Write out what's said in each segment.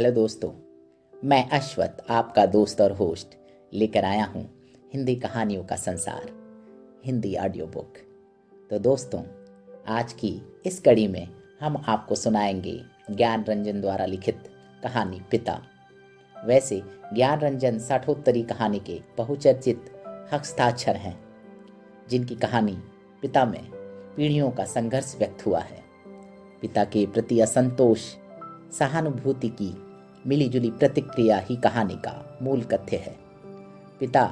Hello दोस्तों, मैं अश्वत आपका दोस्त और होस्ट लेकर आया हूँ हिंदी कहानियों का संसार, हिंदी ऑडियो बुक तो दोस्तों, आज की इस कड़ी में हम आपको सुनाएँगे ज्ञान रंजन द्वारा लिखित कहानी पिता। वैसे ज्ञान रंजन साठोत्तरी कहानी के बहुचर्चित हस्ताक्षर हैं, जिनकी कहानी पिता में पीढ़ियों का संघर्ष व्यक्त हुआ है। पिता के प्रति असंतोष, सहानुभूति की मिलीजुली प्रतिक्रिया ही कहानी का मूल कथ्य है। पिता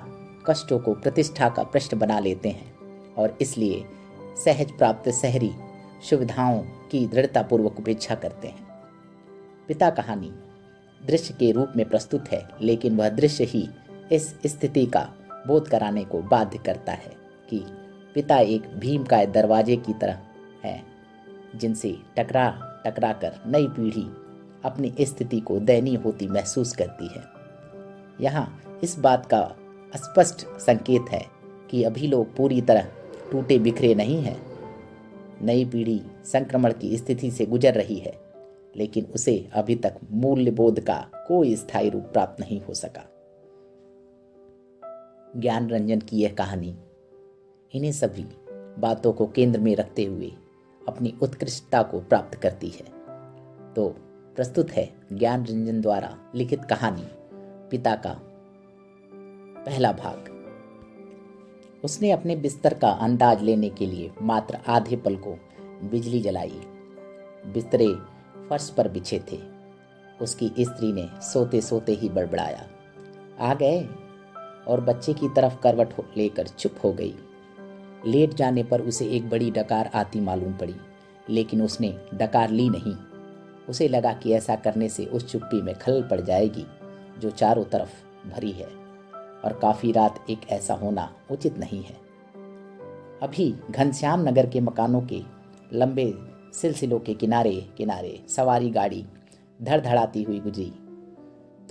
कष्टों को प्रतिष्ठा का प्रश्न बना लेते हैं और इसलिए सहज प्राप्त शहरी सुविधाओं की दृढ़तापूर्वक उपेक्षा करते हैं। पिता कहानी दृश्य के रूप में प्रस्तुत है, लेकिन वह दृश्य ही इस स्थिति का बोध कराने को बाध्य करता है कि पिता एक भीम का दरवाजे की तरह है, जिनसे टकरा टकरा कर नई पीढ़ी अपनी स्थिति को दयनीय होती महसूस करती है। यहाँ इस बात का स्पष्ट संकेत है कि अभी लोग पूरी तरह टूटे बिखरे नहीं हैं। नई पीढ़ी संक्रमण की स्थिति से गुजर रही है, लेकिन उसे अभी तक मूल्य बोध का कोई स्थायी रूप प्राप्त नहीं हो सका। ज्ञान रंजन की यह कहानी इन्हीं सभी बातों को केंद्र में रखते हुए अपनी उत्कृष्टता को प्राप्त करती है। तो प्रस्तुत है ज्ञान रंजन द्वारा लिखित कहानी, पिता का पहला भाग। उसने अपने बिस्तर का अंदाज लेने के लिए मात्र आधे पल को बिजली जलाई। बिस्तरे फर्श पर बिछे थे। उसकी स्त्री ने सोते सोते ही बड़बड़ाया। आ गए और बच्चे की तरफ़ करवट लेकर चुप हो गई। लेट जाने पर उसे एक बड़ी डकार आती मालूम पड़ी, लेकिन उसने डकार ली नहीं। उसे लगा कि ऐसा करने से उस चुप्पी में खलल पड़ जाएगी, जो चारों तरफ़ भरी है, और काफ़ी रात एक ऐसा होना उचित नहीं है। अभी घनश्याम नगर के मकानों के लंबे सिलसिलों के किनारे किनारे सवारी गाड़ी धड़धड़ाती हुई गुजरी।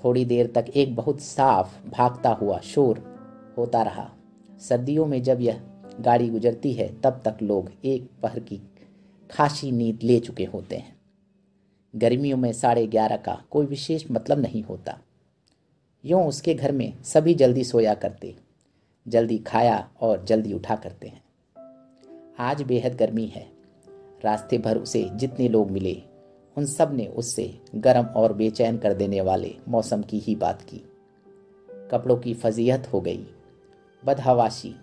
थोड़ी देर तक एक बहुत साफ़ भागता हुआ शोर होता रहा। सर्दियों में जब यह गाड़ी गुजरती है, तब तक लोग एक पहर की खासी नींद ले चुके होते हैं। गर्मियों में साढ़े ग्यारह का कोई विशेष मतलब नहीं होता। यूँ उसके घर में सभी जल्दी सोया करते, जल्दी खाया और जल्दी उठा करते हैं। आज बेहद गर्मी है। रास्ते भर उसे जितने लोग मिले, उन सबने उससे गर्म और बेचैन कर देने वाले मौसम की ही बात की। कपड़ों की फजीहत हो गई। बदहवाशी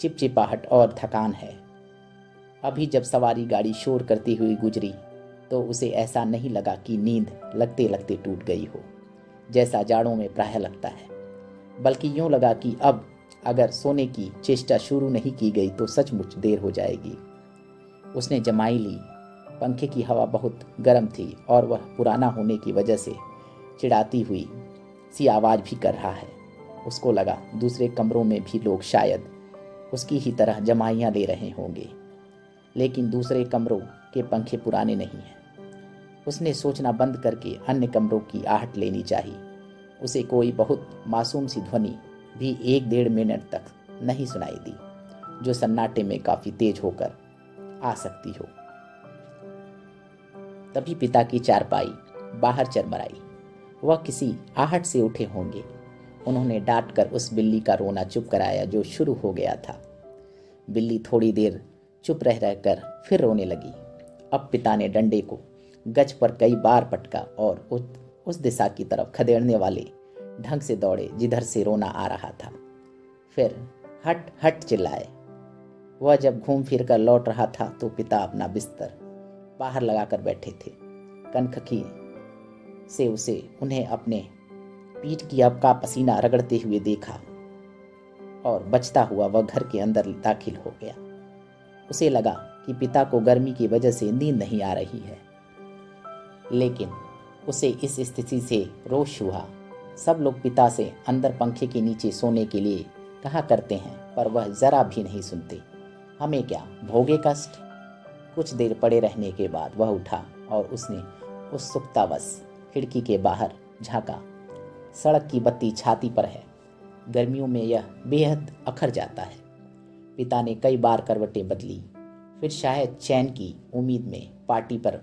चिपचिपाहट और थकान है। अभी जब सवारी गाड़ी शोर करती हुई गुजरी तो उसे ऐसा नहीं लगा कि नींद लगते लगते टूट गई हो। जैसा जाड़ों में प्राय लगता है। बल्कि यूँ लगा कि अब अगर सोने की चेष्टा शुरू नहीं की गई तो सचमुच देर हो जाएगी। उसने जमाई ली। पंखे की हवा बहुत गर्म थी और वह पुराना होने की वजह से चिढ़ाती हुई सी आवाज़ भी कर रहा है। उसको लगा दूसरे कमरों में भी लोग शायद उसकी ही तरह जमाइयाँ ले रहे होंगे। लेकिन दूसरे कमरों के पंखे पुराने नहीं हैं। उसने सोचना बंद करके अन्य कमरों की आहट लेनी चाहिए। उसे कोई बहुत मासूम सी ध्वनि भी एक डेढ़ मिनट तक नहीं सुनाई दी, जो सन्नाटे में काफ़ी तेज होकर आ सकती हो। तभी पिता की चारपाई बाहर चरमराई। वह किसी आहट से उठे होंगे। उन्होंने डांट कर उस बिल्ली का रोना चुप कराया जो शुरू हो गया था। बिल्ली थोड़ी देर चुप रह रहकर फिर रोने लगी। अब पिता ने डंडे को गज पर कई बार पटका और उस उस दिशा की तरफ़ खदेड़ने वाले ढंग से दौड़े जिधर से रोना आ रहा था। फिर हट हट चिल्लाए। वह जब घूम फिर कर लौट रहा था तो पिता अपना बिस्तर बाहर लगाकर बैठे थे। कनखकी से उसे उन्हें अपने पीठ की अब का पसीना रगड़ते हुए देखा और बचता हुआ वह घर के अंदर दाखिल हो गया। उसे लगा कि पिता को गर्मी की वजह से नींद नहीं आ रही है। लेकिन उसे इस स्थिति से रोष हुआ। सब लोग पिता से अंदर पंखे के नीचे सोने के लिए कहा करते हैं, पर वह जरा भी नहीं सुनते। हमें क्या भोगे कष्ट? कुछ देर पड़े रहने के बाद वह उठा और उसने उस सुप्तावश खिड़की के बाहर झांका। सड़क की बत्ती छाती पर है। गर्मियों में यह बेहद अखर जाता है। पिता ने कई बार करवटें बदली। फिर शायद चैन की उम्मीद में पार्टी पर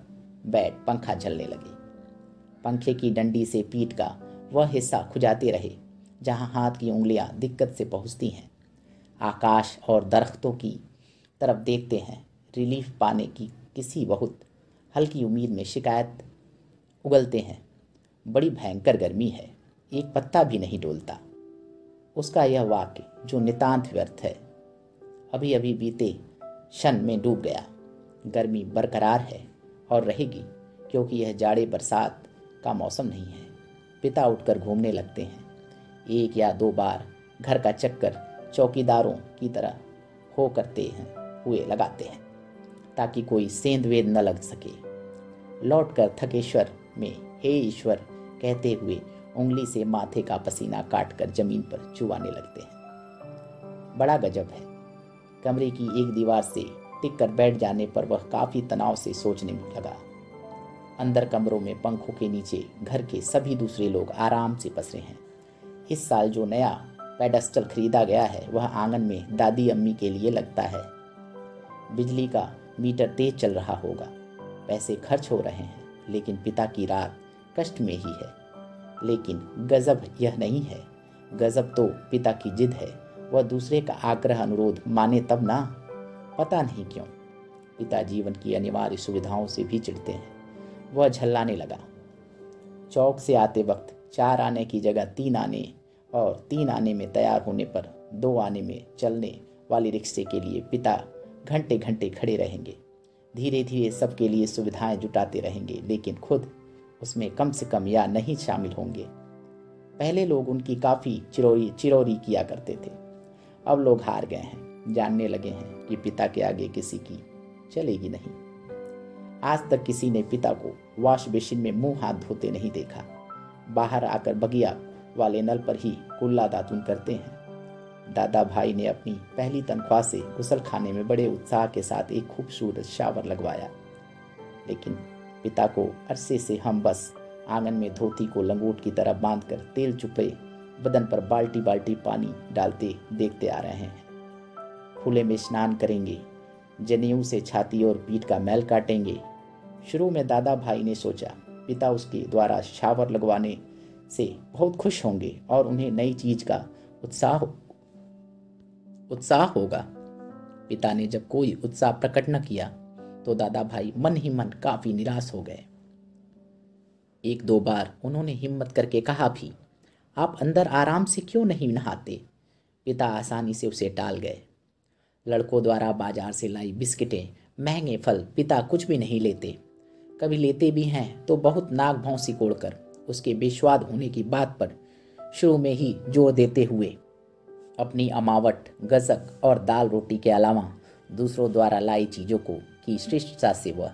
बैठ पंखा झलने लगे। पंखे की डंडी से पीठ का वह हिस्सा खुजाते रहे, जहाँ हाथ की उंगलियाँ दिक्कत से पहुँचती हैं। आकाश और दरख्तों की तरफ़ देखते हैं, रिलीफ पाने की किसी बहुत हल्की उम्मीद में शिकायत उगलते हैं। बड़ी भयंकर गर्मी है, एक पत्ता भी नहीं डोलता। उसका यह वाक्य, जो नितांत व्यर्थ है अभी अभी बीते क्षण में डूब गया। गर्मी बरकरार है। और रहेगी, क्योंकि यह जाड़े बरसात का मौसम नहीं है। पिता उठकर घूमने लगते हैं। एक या दो बार घर का चक्कर चौकीदारों की तरह हो करते हैं, हुए लगाते हैं, ताकि कोई सेंध वेद न लग सके। लौट कर थकेश्वर में, हे ईश्वर, कहते हुए उंगली से माथे का पसीना काट कर ज़मीन पर चुवाने लगते हैं। बड़ा गजब है। कमरे की एक दीवार से टिक कर बैठ जाने पर वह काफ़ी तनाव से सोचने लगा। अंदर कमरों में पंखों के नीचे, घर के सभी दूसरे लोग आराम से पसरे हैं। इस साल जो नया पेडस्टल खरीदा गया है, वह आँगन में दादी अम्मी के लिए लगता है। बिजली का मीटर तेज चल रहा होगा। पैसे खर्च हो रहे हैं, लेकिन पिता की रात कष्ट में ही है। लेकिन गजब यह नहीं है। गजब तो पिता की जिद है। वह दूसरे का आग्रह अनुरोध माने तब ना? पता नहीं क्यों। पिता जीवन की अनिवार्य सुविधाओं से भी चिढ़ते हैं। वह झल्लाने लगा। चौक से आते वक्त चार आने की जगह तीन आने और तीन आने में तैयार होने पर दो आने में चलने वाली रिक्शे के लिए पिता घंटे घंटे खड़े रहेंगे। धीरे धीरे सबके लिए सुविधाएँ जुटाते रहेंगे, लेकिन खुद उसमें कम से कम या नहीं शामिल होंगे। पहले लोग उनकी काफ़ी चिरोरी चिरौरी किया करते थे। अब लोग हार गए हैं, जानने लगे हैं। कि पिता के आगे किसी की चलेगी नहीं। आज तक किसी ने पिता को वॉश बेसिन में मुँह हाथ धोते नहीं देखा। बाहर आकर बगिया वाले नल पर ही कुल्ला दातुन करते हैं। दादा भाई ने अपनी पहली तनख्वाह से गुसल खाने में बड़े उत्साह के साथ एक खूबसूरत शावर लगवाया। लेकिन पिता को अरसे से हम बस आँगन में धोती को लंगोट की तरह बांधकर तेल चुपे बदन पर बाल्टी बाल्टी पानी डालते देखते आ रहे हैं। खुले में स्नान करेंगे, जनेऊ से छाती और पीठ का मैल काटेंगे। शुरू में दादा भाई ने सोचा, पिता उसके द्वारा शावर लगवाने से बहुत खुश होंगे और उन्हें नई चीज़ का उत्साह उत्साह होगा। पिता ने जब कोई उत्साह प्रकट न किया तो दादा भाई मन ही मन काफ़ी निराश हो गए। एक दो बार उन्होंने हिम्मत करके कहा भी, आप अंदर आराम से क्यों नहीं नहाते? पिता आसानी से उसे टाल गए। लड़कों द्वारा बाज़ार से लाई बिस्किटें, महँगे फल, पिता कुछ भी नहीं लेते। कभी लेते भी हैं तो बहुत नाक भौं सिकोड़कर उसके बेस्वाद होने की बात पर शुरू में ही ज़ोर देते हुए। अपनी अमावट गजक और दाल रोटी के अलावा दूसरों द्वारा लाई चीज़ों को की श्रेष्ठता से वह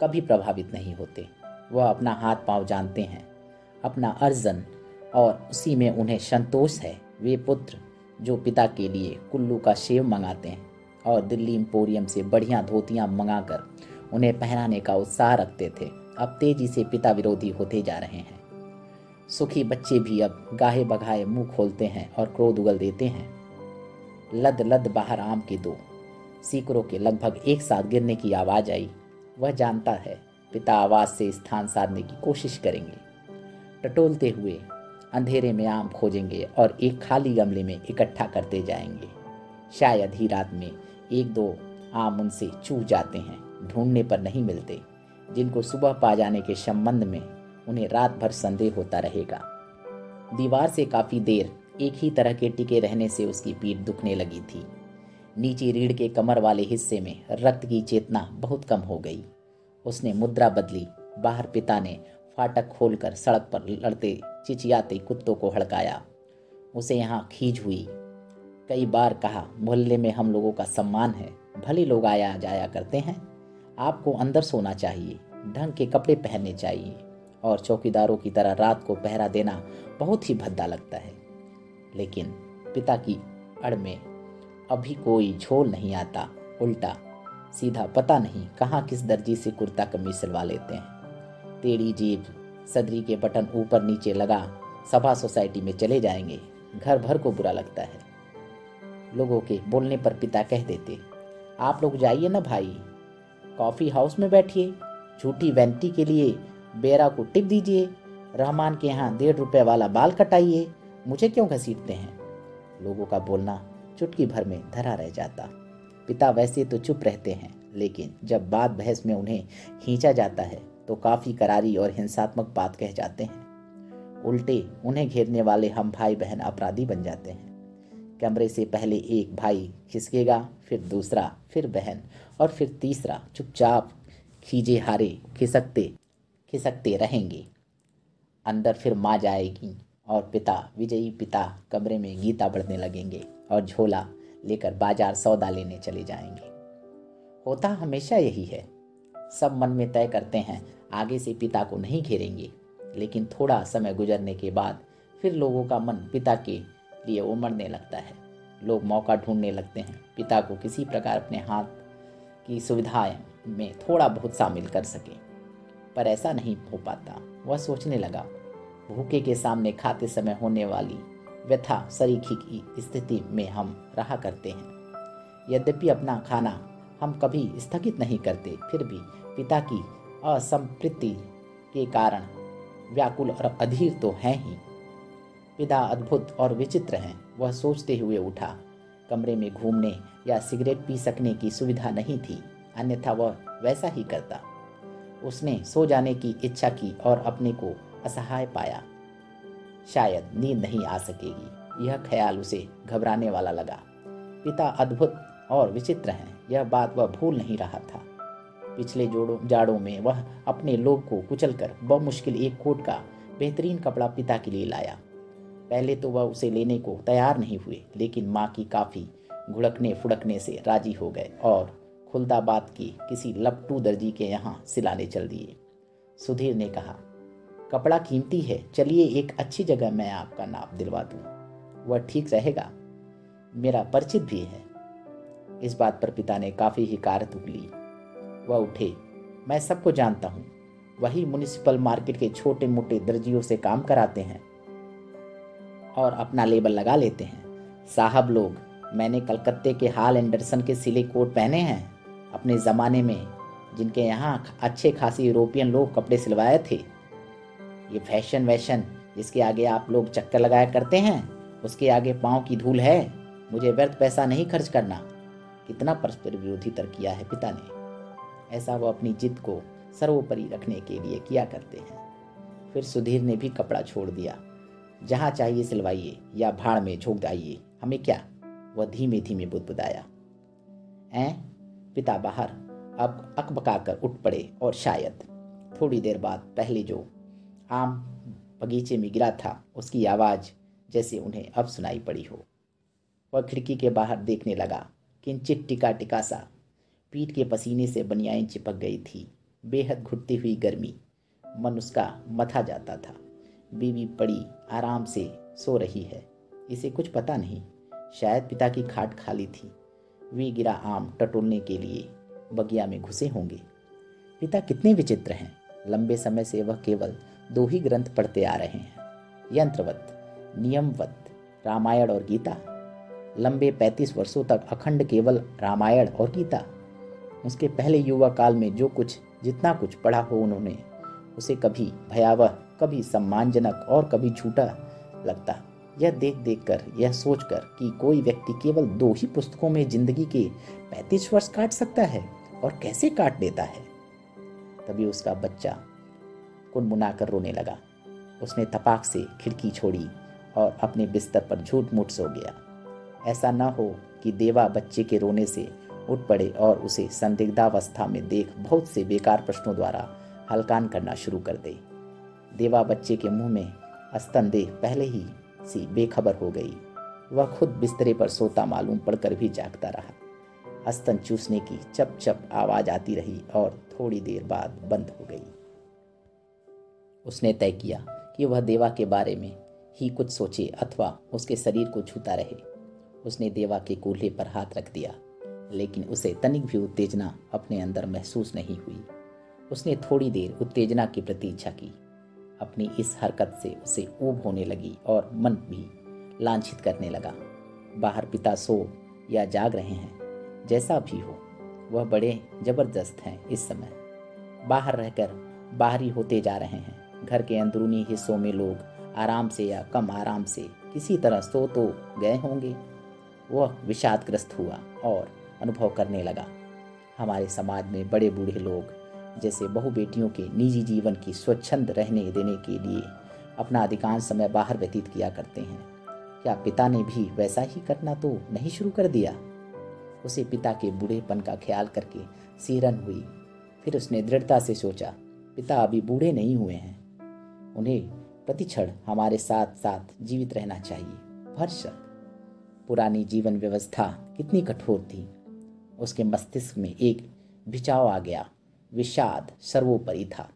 कभी प्रभावित नहीं होते। वह अपना हाथ पाँव जानते हैं। अपना अर्जन और उसी में उन्हें संतोष है। वे पुत्र जो पिता के लिए कुल्लू का शेव मंगाते हैं और दिल्ली इम्पोरियम से बढ़िया धोतियाँ मंगाकर उन्हें पहनाने का उत्साह रखते थे। अब तेज़ी से पिता विरोधी होते जा रहे हैं। सुखी बच्चे भी अब गाहे बगाहे मुँह खोलते हैं और क्रोध उगल देते हैं। लद लद बाहर आम के दो। सीकरों के लगभग एक साथ गिरने की आवाज़ आई। वह जानता है पिता आवाज़ से स्थान साधने की कोशिश करेंगे। टटोलते हुए अंधेरे में आम खोजेंगे और एक खाली गमले में इकट्ठा करते जाएँगे। शायद ही रात में एक दो आम उनसे चूह जाते हैं, ढूँढने पर नहीं मिलते, जिनको सुबह पा जाने के संबंध में उन्हें रात भर संदेह होता रहेगा। दीवार से काफ़ी देर एक ही तरह के टिके रहने से उसकी पीठ दुखने लगी थी। नीचे रीढ़ के कमर वाले हिस्से में रक्त की चेतना बहुत कम हो गई। उसने मुद्रा बदली, बाहर पिता ने फाटक खोलकर सड़क पर लड़ते चिचियाते कुत्तों को हड़काया। उसे यहाँ खींच हुई। कई बार कहा, मोहल्ले में हम लोगों का सम्मान है, भले लोग आया जाया करते हैं, आपको अंदर सोना चाहिए, ढंग के कपड़े पहनने चाहिए, और चौकीदारों की तरह रात को पहरा देना बहुत ही भद्दा लगता है। लेकिन पिता की अड़ में अभी कोई झोल नहीं आता, उल्टा, सीधा पता नहीं कहाँ किस दर्जी से कुर्ता कमीज सिलवा लेते हैं। टेढ़ी जेब सदरी के बटन ऊपर नीचे लगा, सभा सोसाइटी में चले जाएँगे। घर भर को बुरा लगता है। लोगों के बोलने पर पिता कह देते, आप लोग जाइए ना भाई, कॉफ़ी हाउस में बैठिए, झूठी वैनिटी के लिए बेरा को टिप दीजिए, रहमान के यहाँ डेढ़ रुपए वाला बाल कटाइए, मुझे क्यों घसीटते हैं? लोगों का बोलना चुटकी भर में धरा रह जाता। पिता वैसे तो चुप रहते हैं, लेकिन जब बात बहस में उन्हें खींचा जाता है तो काफ़ी करारी और हिंसात्मक बात कह जाते हैं। उल्टे, उन्हें घेरने वाले हम भाई बहन अपराधी बन जाते हैं। कमरे से पहले एक भाई खिसकेगा, फिर दूसरा, फिर बहन, और फिर तीसरा चुपचाप खींचे हारे खिसकते खिसकते रहेंगे। अंदर फिर माँ जाएगी और पिता, विजयी पिता कमरे में गीता बढ़ने लगेंगे और झोला लेकर बाज़ार सौदा लेने चले जाएँगे। होता हमेशा यही है। सब मन में तय करते हैं आगे से पिता को नहीं घेरेंगे। लेकिन थोड़ा समय गुजरने के बाद फिर लोगों का मन पिता के लिए उमड़ने लगता है। लोग मौका ढूँढने लगते हैं। पिता को किसी प्रकार अपने हाथ की सुविधाएँ में थोड़ा बहुत शामिल कर सकें। पर ऐसा नहीं हो पाता। वह सोचने लगा, भूखे के सामने खाते समय होने वाली व्यथा सरीखी की स्थिति में हम रहा करते हैं। यद्यपि अपना खाना हम कभी स्थगित नहीं करते, फिर भी पिता की असंपृति के कारण व्याकुल और अधीर तो हैं ही। पिता अद्भुत और विचित्र हैं, वह सोचते हुए उठा। कमरे में घूमने या सिगरेट पी सकने की सुविधा नहीं थी, अन्यथा वह वैसा ही करता। उसने सो जाने की इच्छा की और अपने को असहाय पाया। शायद नींद नहीं आ सकेगी, यह ख्याल उसे घबराने वाला लगा। पिता अद्भुत और विचित्र हैं, यह बात वह भूल नहीं रहा था। पिछले जोड़ों जाड़ों में वह अपने लोग को कुचलकर मुश्किल एक कोट का बेहतरीन कपड़ा पिता के लिए लाया। पहले तो वह उसे लेने को तैयार नहीं हुए, लेकिन माँ की काफ़ी घुड़कने फुड़कने से राज़ी हो गए और खुलदाबाद की किसी लपटू दर्जी के यहाँ सिलाने चल दिए। सुधीर ने कहा, कपड़ा कीमती है, चलिए एक अच्छी जगह मैं आपका नाप दिलवा दूँ। वह ठीक रहेगा? मेरा परिचित भी है। इस बात पर पिता ने काफ़ी ही हिकारत उगली वह उठे। मैं सबको जानता हूँ। वही म्यूनिसिपल मार्केट के छोटे मोटे दर्जियों से काम कराते हैं और अपना लेबल लगा लेते हैं। साहब लोग, मैंने कलकत्ते के हाल एंडरसन के सिले कोट पहने हैं। अपने ज़माने में जिनके यहाँ अच्छे खासी यूरोपियन लोग कपड़े सिलवाए थे। ये फ़ैशन वैशन जिसके आगे आप लोग चक्कर लगाया करते हैं। उसके आगे पाँव की धूल है। मुझे व्यर्थ पैसा नहीं खर्च करना। कितना परस्पर विरोधी तर्क किया है पिता ने। ऐसा वो अपनी जिद को सर्वोपरि रखने के लिए किया करते हैं। फिर सुधीर ने भी कपड़ा छोड़ दिया। जहाँ चाहिए सिलवाइए या भाड़ में झोंक दाइए हमें क्या? वह धीमे धीमे बुदबुदाया। ऐ? पिता बाहर, अब अकबका कर उठ पड़े और शायद थोड़ी देर बाद पहले जो आम बगीचे में गिरा था, उसकी आवाज़ जैसे उन्हें अब सुनाई पड़ी हो। वह खिड़की के बाहर देखने लगा किंचित टिका टिका सा पीठ के पसीने से बनियाएँ चिपक गई थी। बेहद घुटती हुई गर्मी। मन उसका मथा जाता था। बीवी पड़ी आराम से सो रही है। इसे कुछ पता नहीं। शायद पिता की खाट खाली थी। वे गिरा आम टटोलने के लिए बगिया में घुसे होंगे। पिता कितने विचित्र हैं। लंबे समय से वह केवल दो ही ग्रंथ पढ़ते आ रहे हैं। यंत्रवत, नियमवत, रामायण और गीता। लंबे पैंतीस वर्षों तक अखंड केवल रामायण और गीता। उसके पहले युवा काल में जो कुछ, जितना कुछ पढ़ा हो उन्होंने, उसे कभी भयावह, कभी सम्मानजनक और कभी झूठा लगता। यह देख देख कर यह सोच कर कि कोई व्यक्ति केवल दो ही पुस्तकों में ज़िंदगी के पैंतीस वर्ष काट सकता है और कैसे काट देता है? तभी उसका बच्चा कुनमुनाकर रोने लगा। उसने तपाक से खिड़की छोड़ी और अपने बिस्तर पर झूठ मूठ सो गया। ऐसा न हो कि देवा बच्चे के रोने से उठ पड़े और उसे संदिग्धावस्था में देख बहुत से बेकार प्रश्नों द्वारा हलकान करना शुरू कर दे। देवा बच्चे के मुँह में स्तनदेह पहले ही सी बेखबर हो गई। वह खुद बिस्तरे पर सोता मालूम पड़कर भी जागता रहा। अस्तन चूसने की चप चप आवाज़ आती रही और थोड़ी देर बाद बंद हो गई। उसने तय किया कि वह देवा के बारे में ही कुछ सोचे अथवा उसके शरीर को छूता रहे। उसने देवा के कूल्हे पर हाथ रख दिया। लेकिन उसे तनिक भी उत्तेजना अपने अंदर महसूस नहीं हुई। उसने थोड़ी देर उत्तेजना की प्रतीक्षा की। अपनी इस हरकत से उसे ऊब होने लगी और मन भी लांछित करने लगा। बाहर पिता सो या जाग रहे हैं। जैसा भी हो, वह बड़े ज़बरदस्त हैं इस समय। बाहर रहकर बाहरी होते जा रहे हैं। घर के अंदरूनी हिस्सों में लोग आराम से या कम आराम से किसी तरह सो तो गए होंगे। वह विषादग्रस्त हुआ और अनुभव करने लगा। हमारे समाज में बड़े बूढ़े लोग, जैसे बहु बेटियों के निजी जीवन की स्वच्छंद रहने देने के लिए अपना अधिकांश समय बाहर व्यतीत किया करते हैं। क्या पिता ने भी वैसा ही करना तो नहीं शुरू कर दिया? उसे पिता के बूढ़ेपन का ख्याल करके सीरन हुई। फिर उसने दृढ़ता से सोचा, पिता अभी बूढ़े नहीं हुए हैं। उन्हें प्रतिक्षण हमारे साथ साथ जीवित रहना चाहिए। भरसक। पुरानी जीवन व्यवस्था कितनी कठोर थी। उसके मस्तिष्क में एक भिचाव आ गया। विषाद सर्वोपरि था।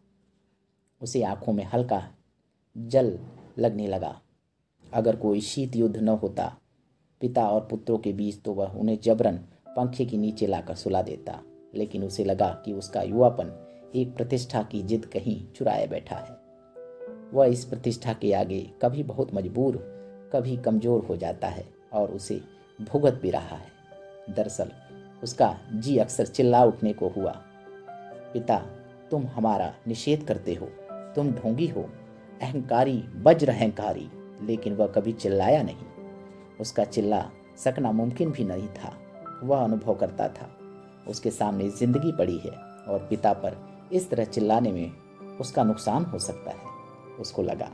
उसे आँखों में हल्का जल लगने लगा। अगर कोई शीत युद्ध न होता, पिता और पुत्रों के बीच तो वह उन्हें जबरन पंखे के नीचे लाकर सुला देता, लेकिन उसे लगा कि उसका युवापन एक प्रतिष्ठा की जिद कहीं चुराए बैठा है। वह इस प्रतिष्ठा के आगे कभी बहुत मजबूर, कभी कमज़ोर हो जाता है और उसे भुगत भी रहा है। दरअसल उसका जी अक्सर चिल्ला उठने को हुआ। पिता, तुम हमारा निषेध करते हो। तुम ढोंगी हो। अहंकारी वज्र अहंकारी लेकिन वह कभी चिल्लाया नहीं। उसका चिल्ला सकना मुमकिन भी नहीं था। वह अनुभव करता था। उसके सामने ज़िंदगी पड़ी है और पिता पर इस तरह चिल्लाने में उसका नुकसान हो सकता है। उसको लगा,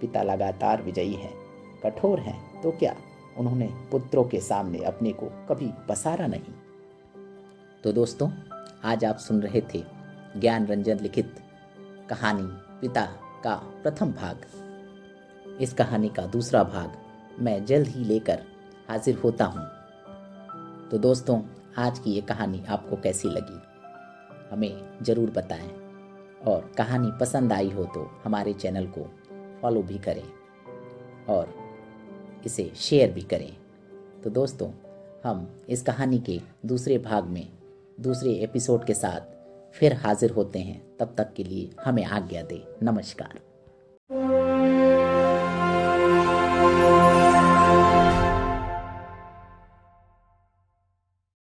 पिता लगातार विजयी है, कठोर हैं तो क्या उन्होंने पुत्रों के सामने अपने को कभी पसारा नहीं? तो दोस्तों, आज आप सुन रहे थे ज्ञान रंजन लिखित कहानी पिता का प्रथम भाग। इस कहानी का दूसरा भाग मैं जल्द ही लेकर हाजिर होता हूँ। तो दोस्तों, आज की ये कहानी आपको कैसी लगी? हमें ज़रूर बताएँ। और कहानी पसंद आई हो तो हमारे चैनल को फॉलो भी करें और इसे शेयर भी करें। तो दोस्तों, हम इस कहानी के दूसरे भाग में दूसरे एपिसोड के साथ फिर हाजिर होते हैं। तब तक के लिए हमें आज्ञा दे। नमस्कार।